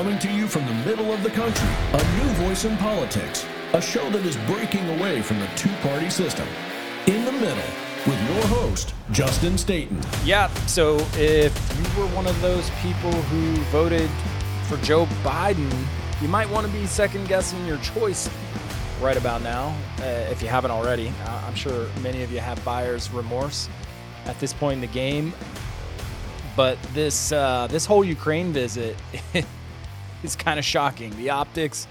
Coming to you from the middle of the country, a new voice in politics, a show that is breaking away from the two party system. In the middle, with your host, Justin Staten. Yeah, so if you were one of those people who voted for Joe Biden, you might want to be second guessing your choice right about now, uh, if you haven't already. Uh, I'm sure many of you have buyer's remorse at this point in the game. But this uh, this whole Ukraine visit is kind of shocking. The optics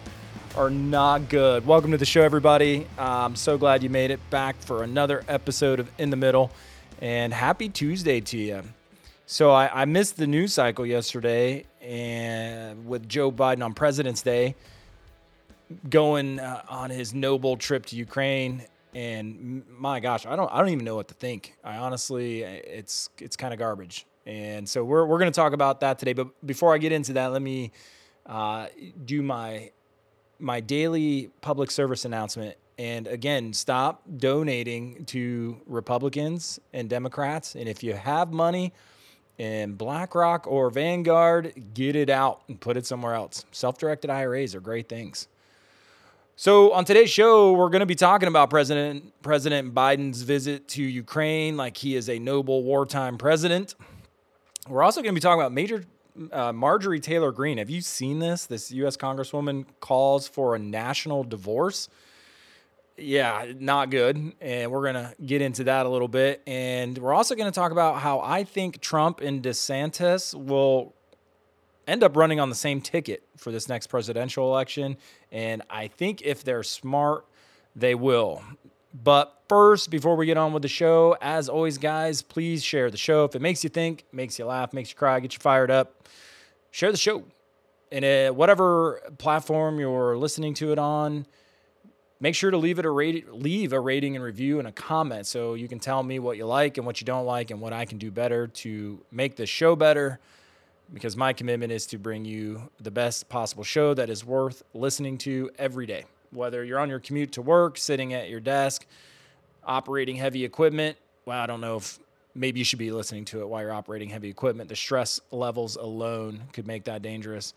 are not good. Welcome to the show, everybody. I'm so glad you made it back for another episode of In the Middle, and happy Tuesday to you. So I, I missed the news cycle yesterday, and with Joe Biden on President's Day going uh, on his noble trip to Ukraine. And my gosh, I don't I don't even know what to think. I honestly, it's it's kind of garbage. And so we're we're going to talk about that today. But before I get into that, let me uh, do my my daily public service announcement. And again, stop donating to Republicans and Democrats. And if you have money in BlackRock or Vanguard, get it out and put it somewhere else. Self directed IRAs are great things. So on today's show, we're going to be talking about President President Biden's visit to Ukraine, like he is a noble wartime president. We're also going to be talking about Major uh, Marjorie Taylor Greene. Have you seen this? This U.S. Congresswoman calls for a national divorce. Yeah, not good. And we're going to get into that a little bit. And we're also going to talk about how I think Trump and DeSantis will end up running on the same ticket for this next presidential election. And I think if they're smart, they will. But first, before we get on with the show, as always, guys, please share the show. If it makes you think, makes you laugh, makes you cry, get you fired up, share the show. And uh, whatever platform you're listening to it on, make sure to leave it a rate, leave a rating and review and a comment so you can tell me what you like and what you don't like and what I can do better to make this show better because my commitment is to bring you the best possible show that is worth listening to every day. Whether you're on your commute to work, sitting at your desk, operating heavy equipment, well, I don't know if maybe you should be listening to it while you're operating heavy equipment. The stress levels alone could make that dangerous.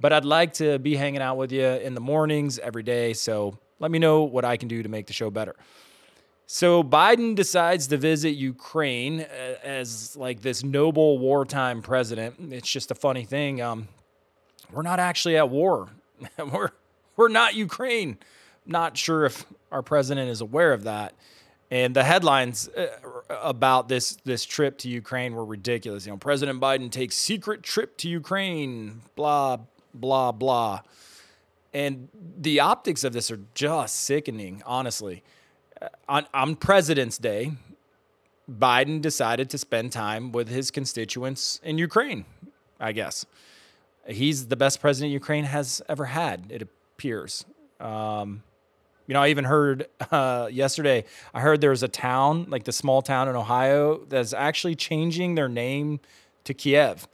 But I'd like to be hanging out with you in the mornings every day. So let me know what I can do to make the show better. So Biden decides to visit Ukraine uh, as like this noble wartime president. It's just a funny thing. Um, we're not actually at war. we're we're not Ukraine. Not sure if our president is aware of that. And the headlines uh, about this this trip to Ukraine were ridiculous. You know, President Biden takes secret trip to Ukraine. Blah blah blah. And the optics of this are just sickening, honestly on, on President's Day, Biden decided to spend time with his constituents in Ukraine, I guess. He's the best president Ukraine has ever had, it appears. Um, you know, I even heard uh, yesterday, I heard there's a town, like the small town in Ohio, that's actually changing their name to Kiev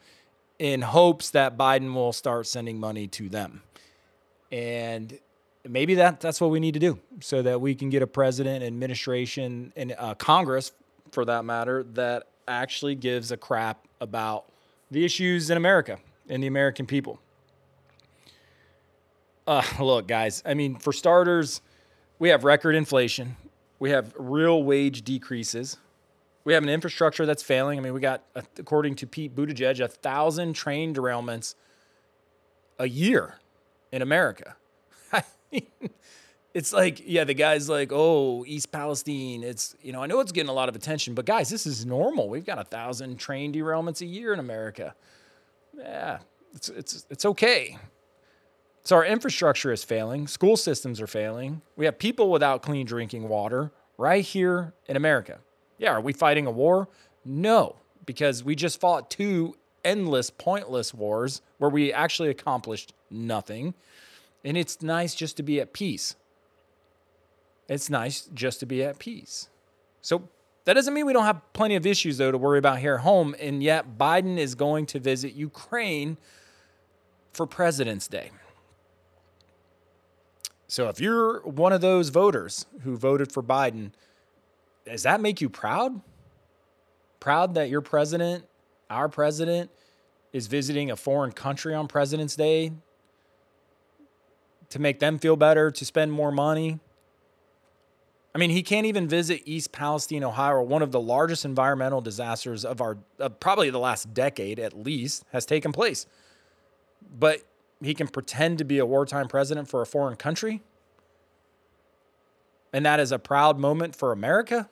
in hopes that Biden will start sending money to them. And maybe that that's what we need to do so that we can get a president, administration, and uh, Congress, for that matter, that actually gives a crap about the issues in America and the American people. Uh, look, guys, I mean, for starters, we have record inflation, we have real wage decreases. We have an infrastructure that's failing. I mean, we got, uh, according to Pete Buttigieg, a thousand train derailments a year in America. it's like, yeah, the guy's like, oh, East Palestine. It's, you know, I know it's getting a lot of attention, but guys, this is normal. We've got a thousand train derailments a year in America. Yeah, it's, it's, it's okay. So our infrastructure is failing. School systems are failing. We have people without clean drinking water right here in America. Yeah, are we fighting a war? No, because we just fought two endless, pointless wars where we actually accomplished nothing. And it's nice just to be at peace. It's nice just to be at peace. So that doesn't mean we don't have plenty of issues, though, to worry about here at home. And yet, Biden is going to visit Ukraine for President's Day. So if you're one of those voters who voted for Biden, does that make you proud? Proud that your president, our president, is visiting a foreign country on President's Day to make them feel better, to spend more money. I mean, he can't even visit East Palestine, Ohio, one of the largest environmental disasters of our probably the last decade at least has taken place. But he can pretend to be a wartime president for a foreign country. And that is a proud moment for America.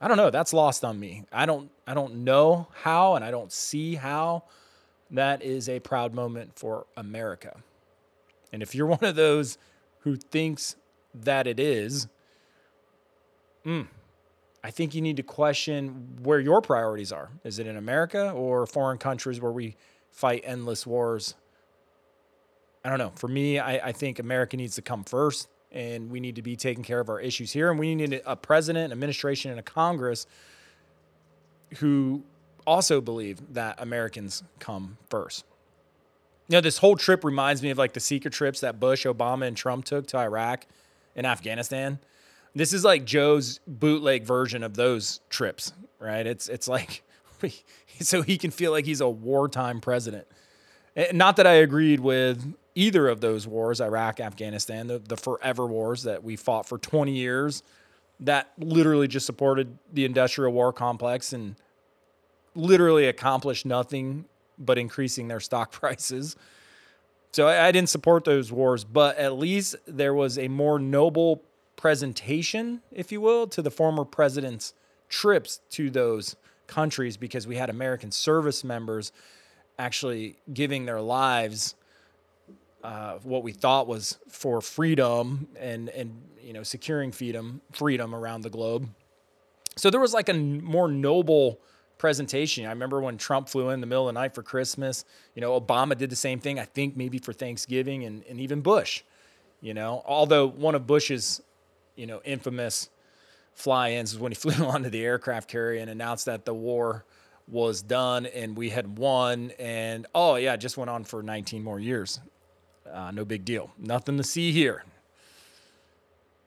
I don't know, that's lost on me. I don't I don't know how and I don't see how that is a proud moment for America. And if you're one of those who thinks that it is, mm, I think you need to question where your priorities are. Is it in America or foreign countries where we fight endless wars? I don't know. For me, I, I think America needs to come first, and we need to be taking care of our issues here. And we need a president, an administration, and a Congress who also believe that Americans come first. You know, this whole trip reminds me of like the secret trips that Bush, Obama, and Trump took to Iraq and Afghanistan. This is like Joe's bootleg version of those trips, right? It's it's like so he can feel like he's a wartime president. Not that I agreed with either of those wars, Iraq, Afghanistan, the, the forever wars that we fought for 20 years, that literally just supported the industrial war complex and literally accomplished nothing but increasing their stock prices. So I, I didn't support those wars, but at least there was a more noble presentation, if you will, to the former president's trips to those countries because we had American service members actually giving their lives uh, what we thought was for freedom and and you know securing freedom freedom around the globe. So there was like a more noble presentation. I remember when Trump flew in the middle of the night for Christmas. You know, Obama did the same thing. I think maybe for Thanksgiving, and and even Bush. You know, although one of Bush's, you know, infamous fly-ins was when he flew onto the aircraft carrier and announced that the war was done and we had won. And oh yeah, it just went on for 19 more years. Uh, no big deal. Nothing to see here.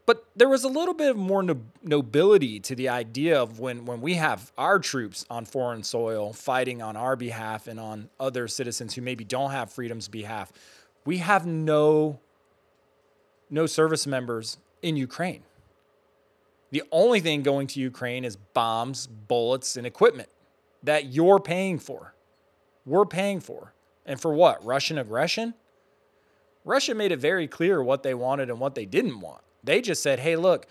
But there was a little bit of more no- nobility to the idea of when, when we have our troops on foreign soil fighting on our behalf and on other citizens who maybe don't have freedom's behalf. We have no, no service members in Ukraine. The only thing going to Ukraine is bombs, bullets, and equipment that you're paying for. We're paying for. And for what? Russian aggression? Russia made it very clear what they wanted and what they didn't want. They just said, hey, look,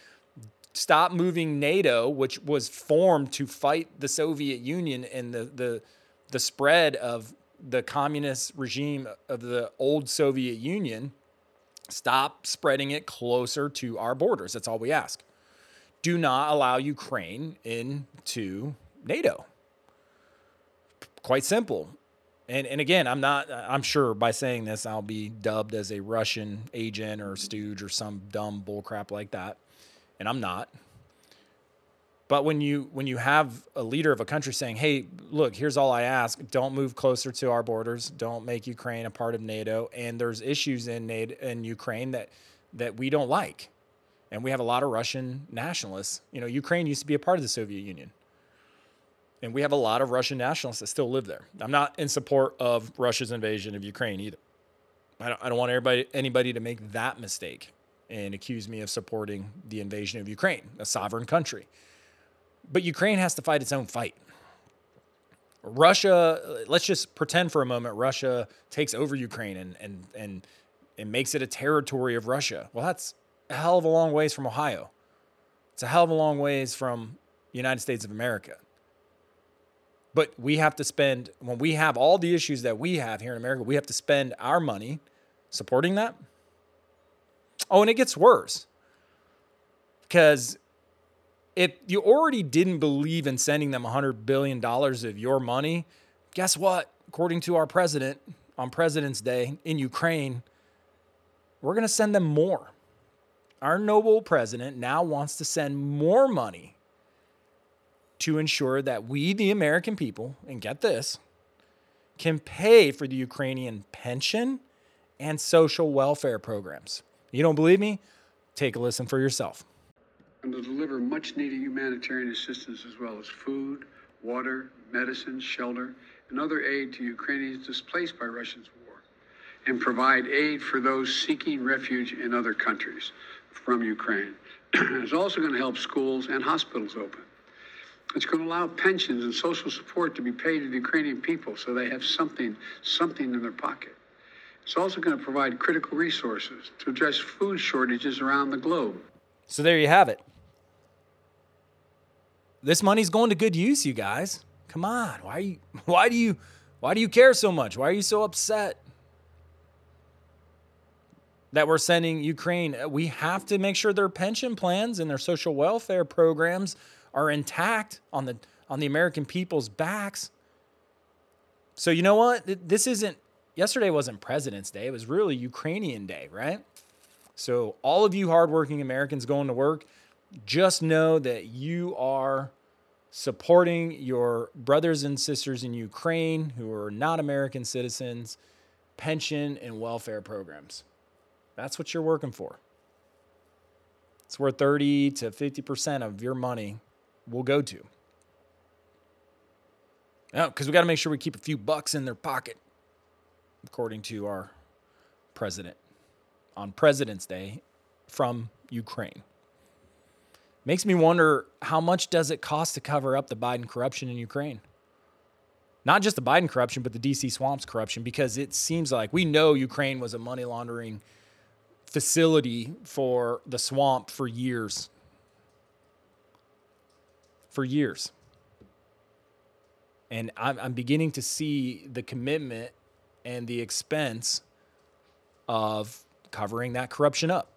stop moving NATO, which was formed to fight the Soviet Union and the, the, the spread of the communist regime of the old Soviet Union. Stop spreading it closer to our borders. That's all we ask. Do not allow Ukraine into NATO. Quite simple and and again, I'm not. I'm sure by saying this, I'll be dubbed as a Russian agent or stooge or some dumb bullcrap like that, and I'm not. But when you when you have a leader of a country saying, "Hey, look, here's all I ask: don't move closer to our borders, don't make Ukraine a part of NATO," and there's issues in NATO in Ukraine that that we don't like, and we have a lot of Russian nationalists. You know, Ukraine used to be a part of the Soviet Union. And we have a lot of Russian nationalists that still live there. I'm not in support of Russia's invasion of Ukraine either. I don't, I don't want everybody, anybody to make that mistake and accuse me of supporting the invasion of Ukraine, a sovereign country. But Ukraine has to fight its own fight. Russia, let's just pretend for a moment Russia takes over Ukraine and, and, and, and makes it a territory of Russia. Well, that's a hell of a long ways from Ohio. It's a hell of a long ways from United States of America. But we have to spend, when we have all the issues that we have here in America, we have to spend our money supporting that. Oh, and it gets worse. Because if you already didn't believe in sending them $100 billion of your money, guess what? According to our president on President's Day in Ukraine, we're going to send them more. Our noble president now wants to send more money to ensure that we, the American people, and get this, can pay for the Ukrainian pension and social welfare programs. You don't believe me? Take a listen for yourself. And to deliver much needed humanitarian assistance as well as food, water, medicine, shelter, and other aid to Ukrainians displaced by Russia's war, and provide aid for those seeking refuge in other countries from Ukraine. it's also going to help schools and hospitals open. It's going to allow pensions and social support to be paid to the Ukrainian people so they have something, something in their pocket. It's also going to provide critical resources to address food shortages around the globe. So there you have it. This money's going to good use, you guys. Come on. Why you why do you why do you care so much? Why are you so upset? That we're sending Ukraine. Uh, we have to make sure their pension plans and their social welfare programs are intact on the on the American people's backs. So you know what? This isn't yesterday wasn't President's Day. It was really Ukrainian Day, right? So all of you hardworking Americans going to work, just know that you are supporting your brothers and sisters in Ukraine who are not American citizens, pension and welfare programs. That's what you're working for. It's where 30 to 50% of your money will go to. Oh, yeah, because we got to make sure we keep a few bucks in their pocket, according to our president on President's Day from Ukraine. Makes me wonder how much does it cost to cover up the Biden corruption in Ukraine? Not just the Biden corruption, but the DC swamps corruption, because it seems like we know Ukraine was a money laundering facility for the swamp for years. For years. And I'm, I'm beginning to see the commitment and the expense of covering that corruption up.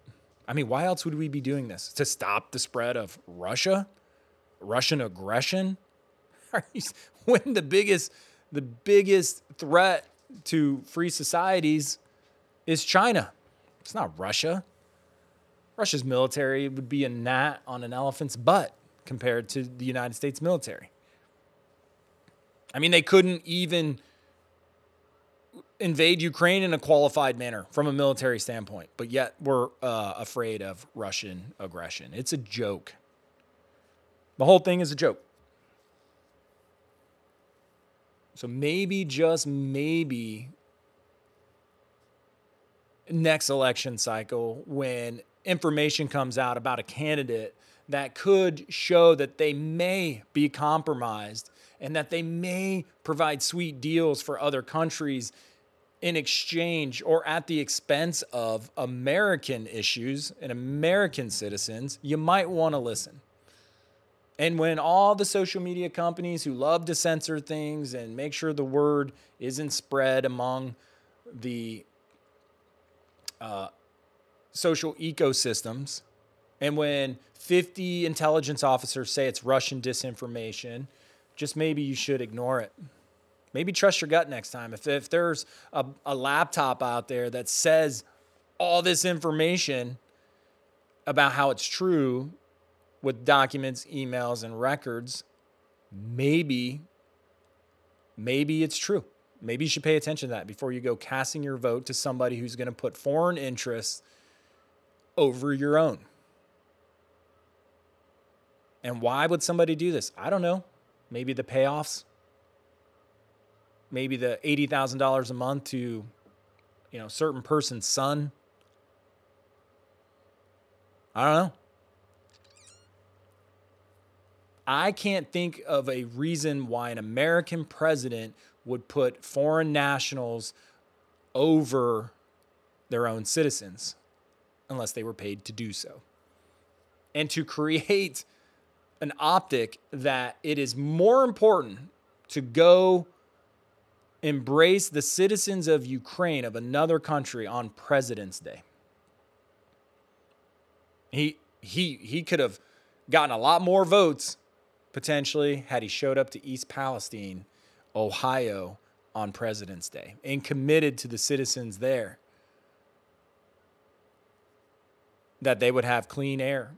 I mean, why else would we be doing this? To stop the spread of Russia, Russian aggression? when the biggest the biggest threat to free societies is China. It's not Russia. Russia's military would be a gnat on an elephant's butt compared to the United States military. I mean, they couldn't even invade Ukraine in a qualified manner from a military standpoint, but yet we're uh, afraid of Russian aggression. It's a joke. The whole thing is a joke. So maybe, just maybe, next election cycle, when information comes out about a candidate that could show that they may be compromised and that they may provide sweet deals for other countries in exchange or at the expense of American issues and American citizens, you might want to listen. And when all the social media companies who love to censor things and make sure the word isn't spread among the uh, social ecosystems, and when 50 intelligence officers say it's Russian disinformation, just maybe you should ignore it. Maybe trust your gut next time. If, if there's a, a laptop out there that says all this information about how it's true with documents, emails, and records, maybe, maybe it's true. Maybe you should pay attention to that before you go casting your vote to somebody who's going to put foreign interests over your own. And why would somebody do this? I don't know. Maybe the payoffs maybe the $80,000 a month to you know, certain person's son. I don't know. I can't think of a reason why an American president would put foreign nationals over their own citizens unless they were paid to do so. And to create an optic that it is more important to go embrace the citizens of Ukraine, of another country, on President's Day. He, he, he could have gotten a lot more votes potentially had he showed up to East Palestine, Ohio, on President's Day and committed to the citizens there that they would have clean air,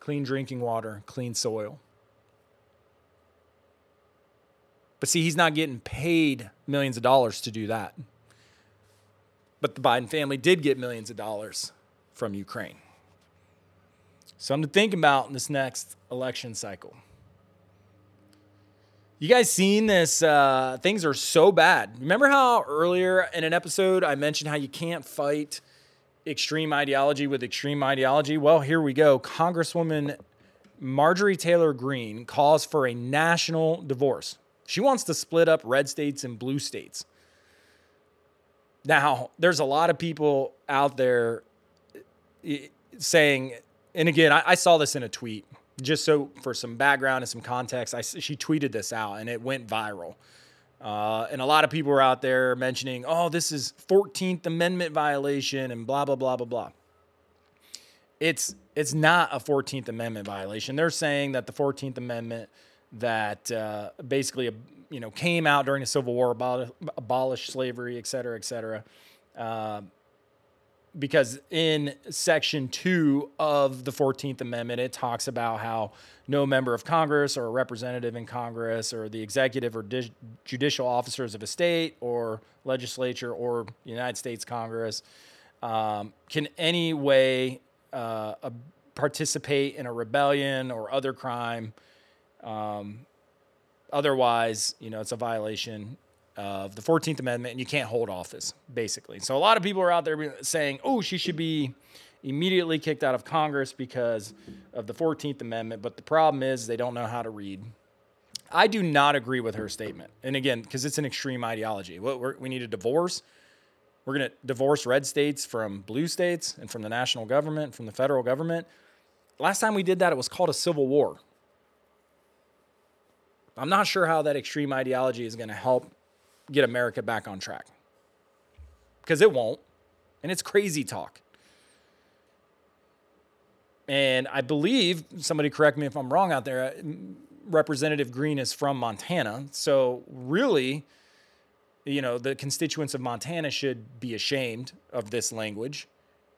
clean drinking water, clean soil. But see, he's not getting paid millions of dollars to do that. But the Biden family did get millions of dollars from Ukraine. Something to think about in this next election cycle. You guys seen this? Uh, things are so bad. Remember how earlier in an episode I mentioned how you can't fight extreme ideology with extreme ideology? Well, here we go. Congresswoman Marjorie Taylor Greene calls for a national divorce. She wants to split up red states and blue states. Now, there's a lot of people out there eh, saying, and again, I, I saw this in a tweet just so for some background and some context, I, she tweeted this out and it went viral. Uh, and a lot of people were out there mentioning, oh, this is 14th Amendment violation and blah, blah, blah, blah, blah. It's, it's not a 14th Amendment violation. They're saying that the 14th Amendment that uh, basically you know came out during the Civil War, abolished slavery, et cetera, et cetera. Uh, because in section two of the 14th Amendment, it talks about how no member of Congress or a representative in Congress or the executive or di- judicial officers of a state or legislature or United States Congress um, can any way uh, participate in a rebellion or other crime. Um, otherwise, you know, it's a violation of the 14th Amendment and you can't hold office, basically. So a lot of people are out there saying, oh, she should be immediately kicked out of Congress because of the 14th Amendment. But the problem is they don't know how to read. I do not agree with her statement. And again, because it's an extreme ideology. We need a divorce. We're going to divorce red states from blue states and from the national government, from the federal government. Last time we did that, it was called a civil war. I'm not sure how that extreme ideology is going to help get America back on track. Because it won't. And it's crazy talk. And I believe, somebody correct me if I'm wrong out there, uh, Representative Greene is from Montana. So, really, you know, the constituents of Montana should be ashamed of this language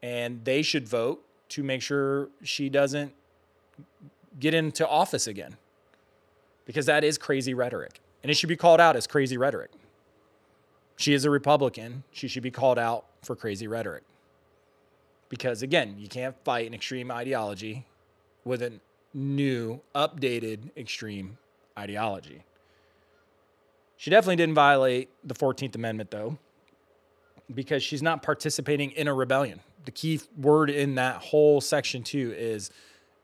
and they should vote to make sure she doesn't get into office again because that is crazy rhetoric and it should be called out as crazy rhetoric. She is a Republican. She should be called out for crazy rhetoric. Because again, you can't fight an extreme ideology with a new, updated extreme ideology. She definitely didn't violate the 14th Amendment, though, because she's not participating in a rebellion. The key word in that whole section, two, is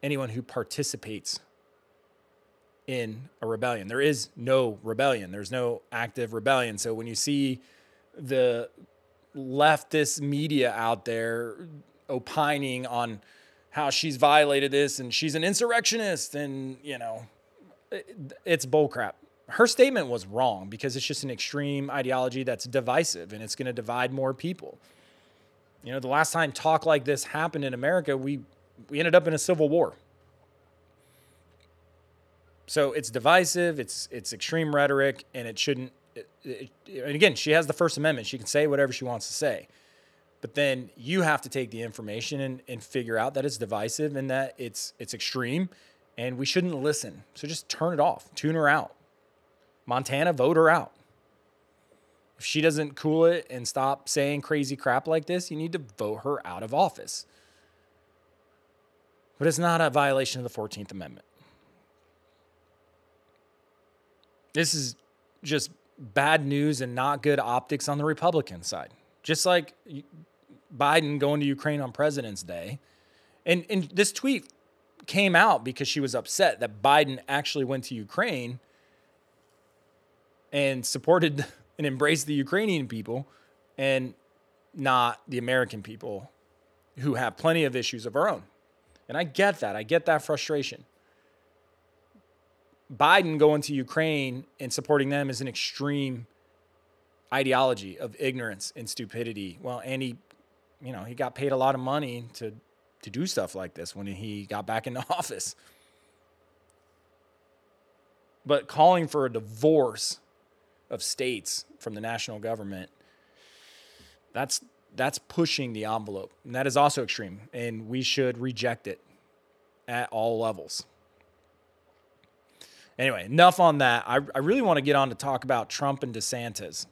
anyone who participates in a rebellion. There is no rebellion. There's no active rebellion. So when you see the leftist media out there opining on how she's violated this and she's an insurrectionist and you know it's bullcrap. Her statement was wrong because it's just an extreme ideology that's divisive and it's going to divide more people. You know, the last time talk like this happened in America, we we ended up in a civil war. So it's divisive, it's it's extreme rhetoric, and it shouldn't. It, it, and again, she has the First Amendment; she can say whatever she wants to say. But then you have to take the information and, and figure out that it's divisive and that it's it's extreme, and we shouldn't listen. So just turn it off, tune her out. Montana, vote her out. If she doesn't cool it and stop saying crazy crap like this, you need to vote her out of office. But it's not a violation of the 14th Amendment. This is just bad news and not good optics on the Republican side. Just like Biden going to Ukraine on President's Day. And, and this tweet came out because she was upset that Biden actually went to Ukraine and supported and embraced the Ukrainian people and not the American people who have plenty of issues of our own. And I get that. I get that frustration. Biden going to Ukraine and supporting them is an extreme ideology of ignorance and stupidity. Well, and he, you know, he got paid a lot of money to to do stuff like this when he got back into office. But calling for a divorce of states from the national government, that's that's pushing the envelope. And that is also extreme. And we should reject it at all levels. Anyway, enough on that. I, I really want to get on to talk about Trump and DeSantis.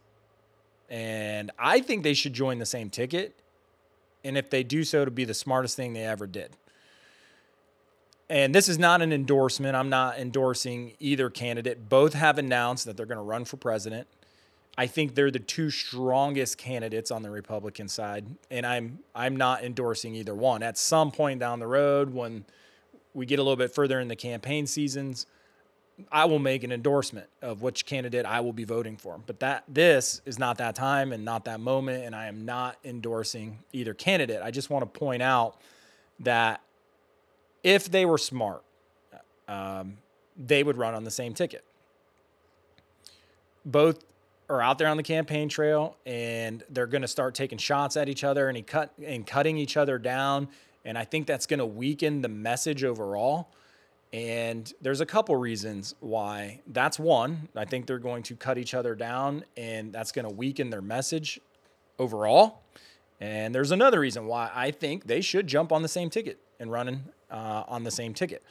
And I think they should join the same ticket. And if they do so, to be the smartest thing they ever did. and this is not an endorsement. I'm not endorsing either candidate. Both have announced that they're going to run for president. I think they're the two strongest candidates on the Republican side, and I'm I'm not endorsing either one. At some point down the road, when we get a little bit further in the campaign seasons, I will make an endorsement of which candidate I will be voting for. But that this is not that time and not that moment, and I am not endorsing either candidate. I just want to point out that if they were smart, um, they would run on the same ticket. Both are out there on the campaign trail, and they're going to start taking shots at each other and cut and cutting each other down. And I think that's going to weaken the message overall. And there's a couple reasons why. That's one. I think they're going to cut each other down, and that's going to weaken their message overall. And there's another reason why I think they should jump on the same ticket and running uh, on the same ticket.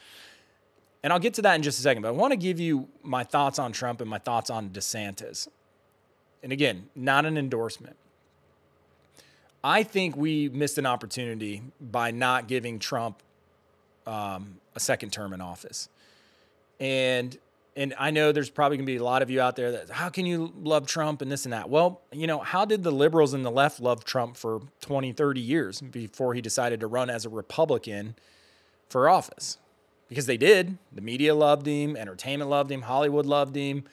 And I'll get to that in just a second, but I want to give you my thoughts on Trump and my thoughts on DeSantis. And again, not an endorsement. I think we missed an opportunity by not giving Trump um, a second term in office. And and I know there's probably going to be a lot of you out there that how can you love Trump and this and that? Well, you know, how did the liberals and the left love Trump for 20, 30 years before he decided to run as a Republican for office? Because they did. The media loved him, entertainment loved him, Hollywood loved him,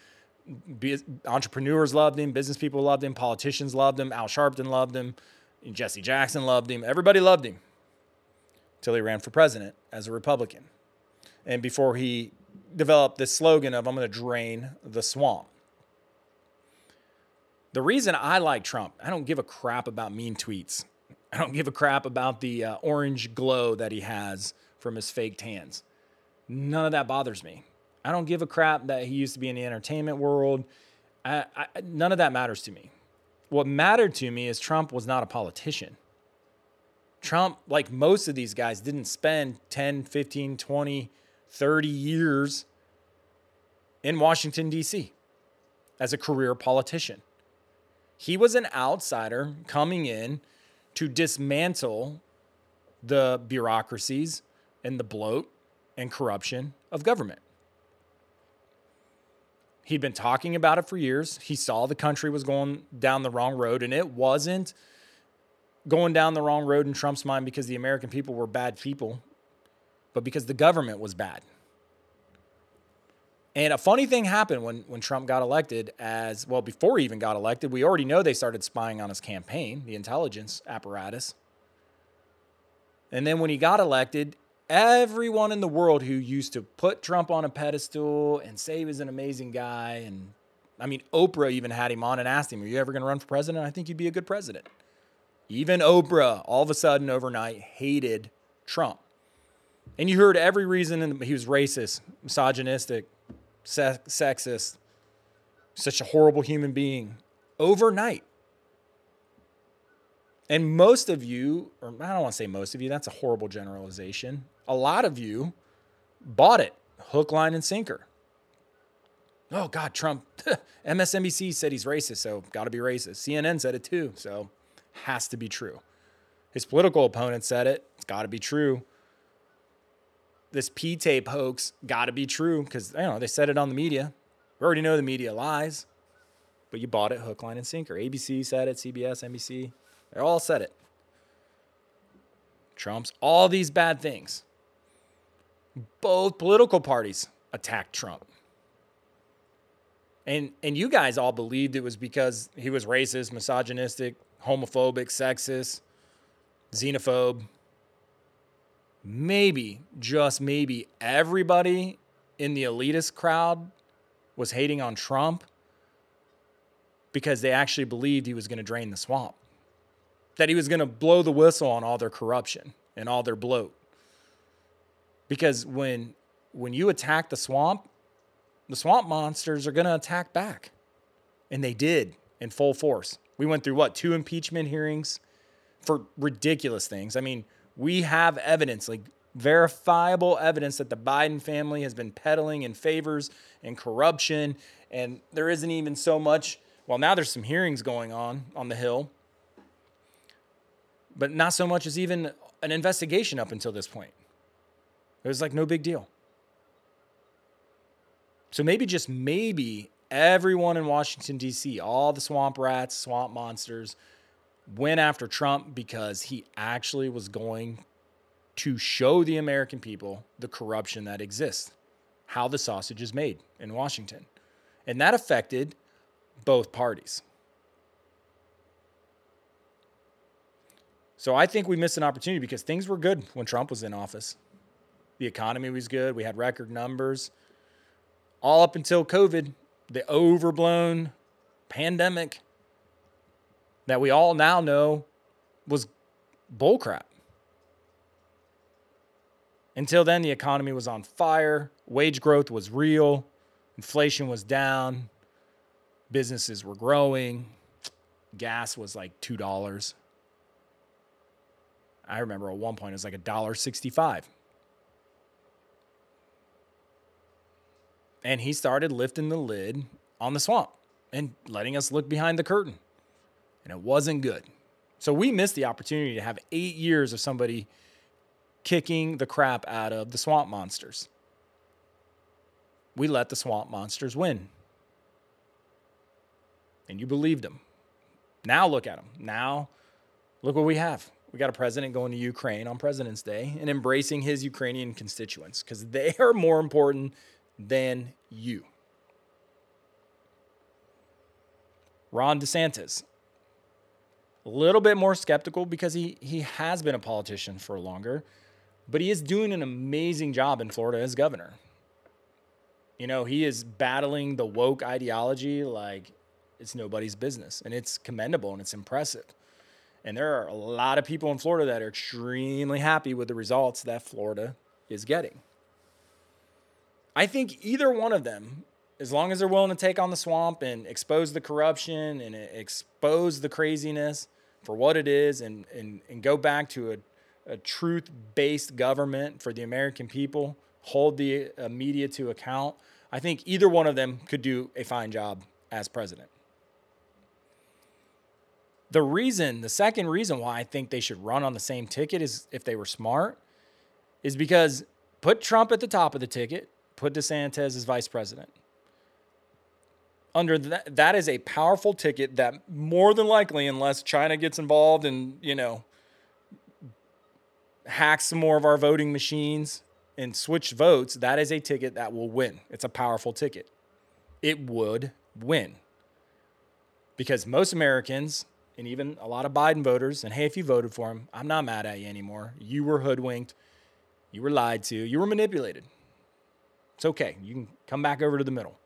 entrepreneurs loved him, business people loved him, politicians loved him, Al Sharpton loved him, Jesse Jackson loved him. Everybody loved him until he ran for president as a Republican. And before he developed this slogan of I'm going to drain the swamp. The reason I like Trump, I don't give a crap about mean tweets. I don't give a crap about the uh, orange glow that he has from his fake tans. None of that bothers me. I don't give a crap that he used to be in the entertainment world. I, I, none of that matters to me. What mattered to me is Trump was not a politician. Trump, like most of these guys, didn't spend 10, 15, 20, 30 years in Washington, D.C. as a career politician. He was an outsider coming in to dismantle the bureaucracies and the bloat and corruption of government. He'd been talking about it for years. He saw the country was going down the wrong road, and it wasn't going down the wrong road in Trump's mind because the American people were bad people but because the government was bad. And a funny thing happened when, when Trump got elected, as well, before he even got elected, we already know they started spying on his campaign, the intelligence apparatus. And then when he got elected, everyone in the world who used to put Trump on a pedestal and say he was an amazing guy, and I mean, Oprah even had him on and asked him, Are you ever going to run for president? I think you'd be a good president. Even Oprah, all of a sudden, overnight, hated Trump. And you heard every reason he was racist, misogynistic, se- sexist, such a horrible human being overnight. And most of you, or I don't want to say most of you, that's a horrible generalization. A lot of you bought it hook, line, and sinker. Oh, God, Trump, MSNBC said he's racist, so got to be racist. CNN said it too, so has to be true. His political opponent said it, it's got to be true this P tape hoax got to be true because you know they said it on the media. We already know the media lies, but you bought it hook, line, and sinker. ABC said it, CBS, NBC, they all said it. Trump's all these bad things. Both political parties attacked Trump. And and you guys all believed it was because he was racist, misogynistic, homophobic, sexist, xenophobe, maybe, just maybe, everybody in the elitist crowd was hating on Trump because they actually believed he was going to drain the swamp, that he was going to blow the whistle on all their corruption and all their bloat. Because when when you attack the swamp, the swamp monsters are going to attack back. And they did in full force. We went through what, two impeachment hearings for ridiculous things. I mean, we have evidence, like verifiable evidence, that the Biden family has been peddling in favors and corruption. And there isn't even so much, well, now there's some hearings going on on the Hill, but not so much as even an investigation up until this point. It was like no big deal. So maybe just maybe everyone in Washington, D.C., all the swamp rats, swamp monsters, went after Trump because he actually was going to show the American people the corruption that exists, how the sausage is made in Washington. And that affected both parties. So I think we missed an opportunity because things were good when Trump was in office. The economy was good. We had record numbers. All up until COVID, the overblown pandemic that we all now know was bullcrap. Until then, the economy was on fire, wage growth was real, inflation was down, businesses were growing, gas was like $2. I remember at one point it was like $1.65. And he started lifting the lid on the swamp and letting us look behind the curtain. And it wasn't good. So we missed the opportunity to have eight years of somebody kicking the crap out of the swamp monsters. We let the swamp monsters win. And you believed them. Now look at them. Now look what we have. We got a president going to Ukraine on President's Day and embracing his Ukrainian constituents because they are more important than you. Ron DeSantis, a little bit more skeptical because he, he has been a politician for longer, but he is doing an amazing job in Florida as governor. You know, he is battling the woke ideology like it's nobody's business, and it's commendable and it's impressive. And there are a lot of people in Florida that are extremely happy with the results that Florida is getting. I think either one of them, as long as they're willing to take on the swamp and expose the corruption and expose the craziness for what it is and, and, and go back to a, a truth based government for the American people, hold the uh, media to account, I think either one of them could do a fine job as president. The reason, the second reason why I think they should run on the same ticket is if they were smart, is because put Trump at the top of the ticket, put DeSantis as vice president. Under that, that is a powerful ticket that more than likely, unless China gets involved and, you know, hacks some more of our voting machines and switch votes, that is a ticket that will win. It's a powerful ticket. It would win. Because most Americans, and even a lot of Biden voters, and hey, if you voted for him, I'm not mad at you anymore. You were hoodwinked, you were lied to, you were manipulated. It's okay. You can come back over to the middle.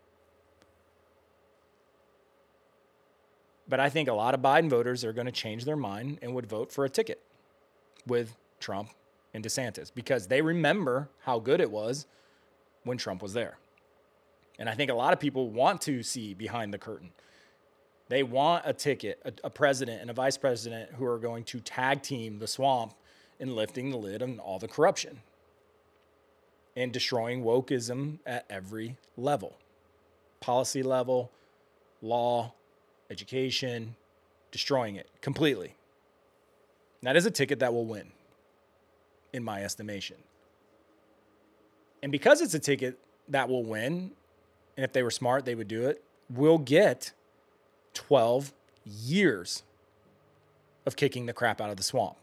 But I think a lot of Biden voters are going to change their mind and would vote for a ticket with Trump and DeSantis because they remember how good it was when Trump was there. And I think a lot of people want to see behind the curtain. They want a ticket, a, a, president and a vice president who are going to tag team the swamp in lifting the lid on all the corruption and destroying wokeism at every level policy level, law, education, destroying it completely. That is a ticket that will win, in my estimation. And because it's a ticket that will win, and if they were smart, they would do it, we'll get 12 years of kicking the crap out of the swamp.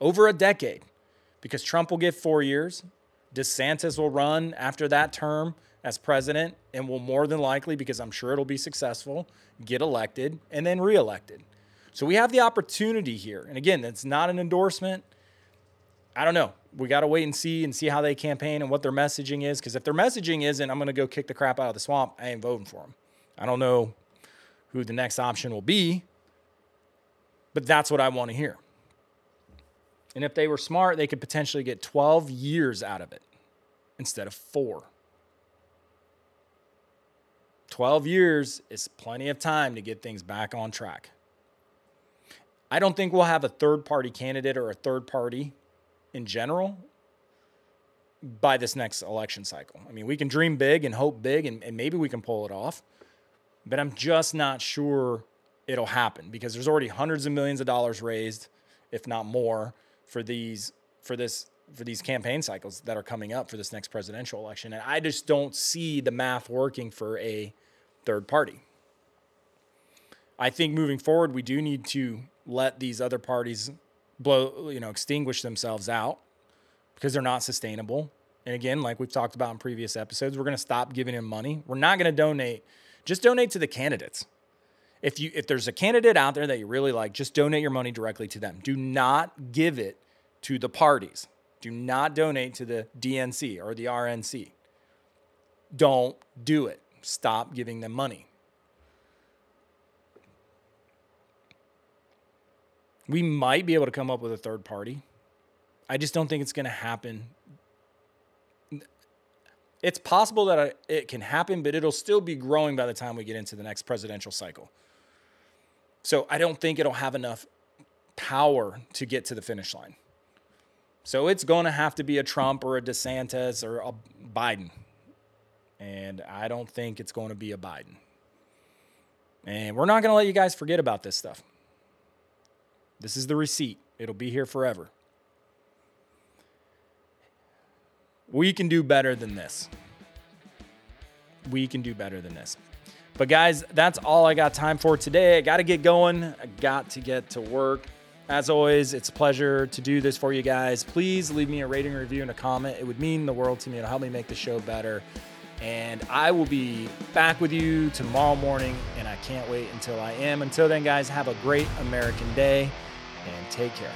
Over a decade. Because Trump will get four years, DeSantis will run after that term as president and will more than likely, because I'm sure it'll be successful, get elected and then reelected. So we have the opportunity here. And again, it's not an endorsement. I don't know. We got to wait and see and see how they campaign and what their messaging is. Because if their messaging isn't, I'm going to go kick the crap out of the swamp, I ain't voting for them. I don't know who the next option will be, but that's what I want to hear. And if they were smart, they could potentially get 12 years out of it instead of four. 12 years is plenty of time to get things back on track. I don't think we'll have a third party candidate or a third party in general by this next election cycle. I mean, we can dream big and hope big, and, and maybe we can pull it off, but I'm just not sure it'll happen because there's already hundreds of millions of dollars raised, if not more, for these for this for these campaign cycles that are coming up for this next presidential election. And I just don't see the math working for a third party. I think moving forward, we do need to let these other parties blow, you know, extinguish themselves out because they're not sustainable. And again, like we've talked about in previous episodes, we're going to stop giving them money. We're not going to donate. Just donate to the candidates. If you if there's a candidate out there that you really like, just donate your money directly to them. Do not give it to the parties. Do not donate to the DNC or the RNC. Don't do it. Stop giving them money. We might be able to come up with a third party. I just don't think it's going to happen. It's possible that it can happen, but it'll still be growing by the time we get into the next presidential cycle. So I don't think it'll have enough power to get to the finish line. So it's going to have to be a Trump or a DeSantis or a Biden. And I don't think it's going to be a Biden. And we're not going to let you guys forget about this stuff. This is the receipt, it'll be here forever. We can do better than this. We can do better than this. But guys, that's all I got time for today. I got to get going. I got to get to work. As always, it's a pleasure to do this for you guys. Please leave me a rating, review, and a comment. It would mean the world to me. It'll help me make the show better. And I will be back with you tomorrow morning, and I can't wait until I am. Until then, guys, have a great American day and take care.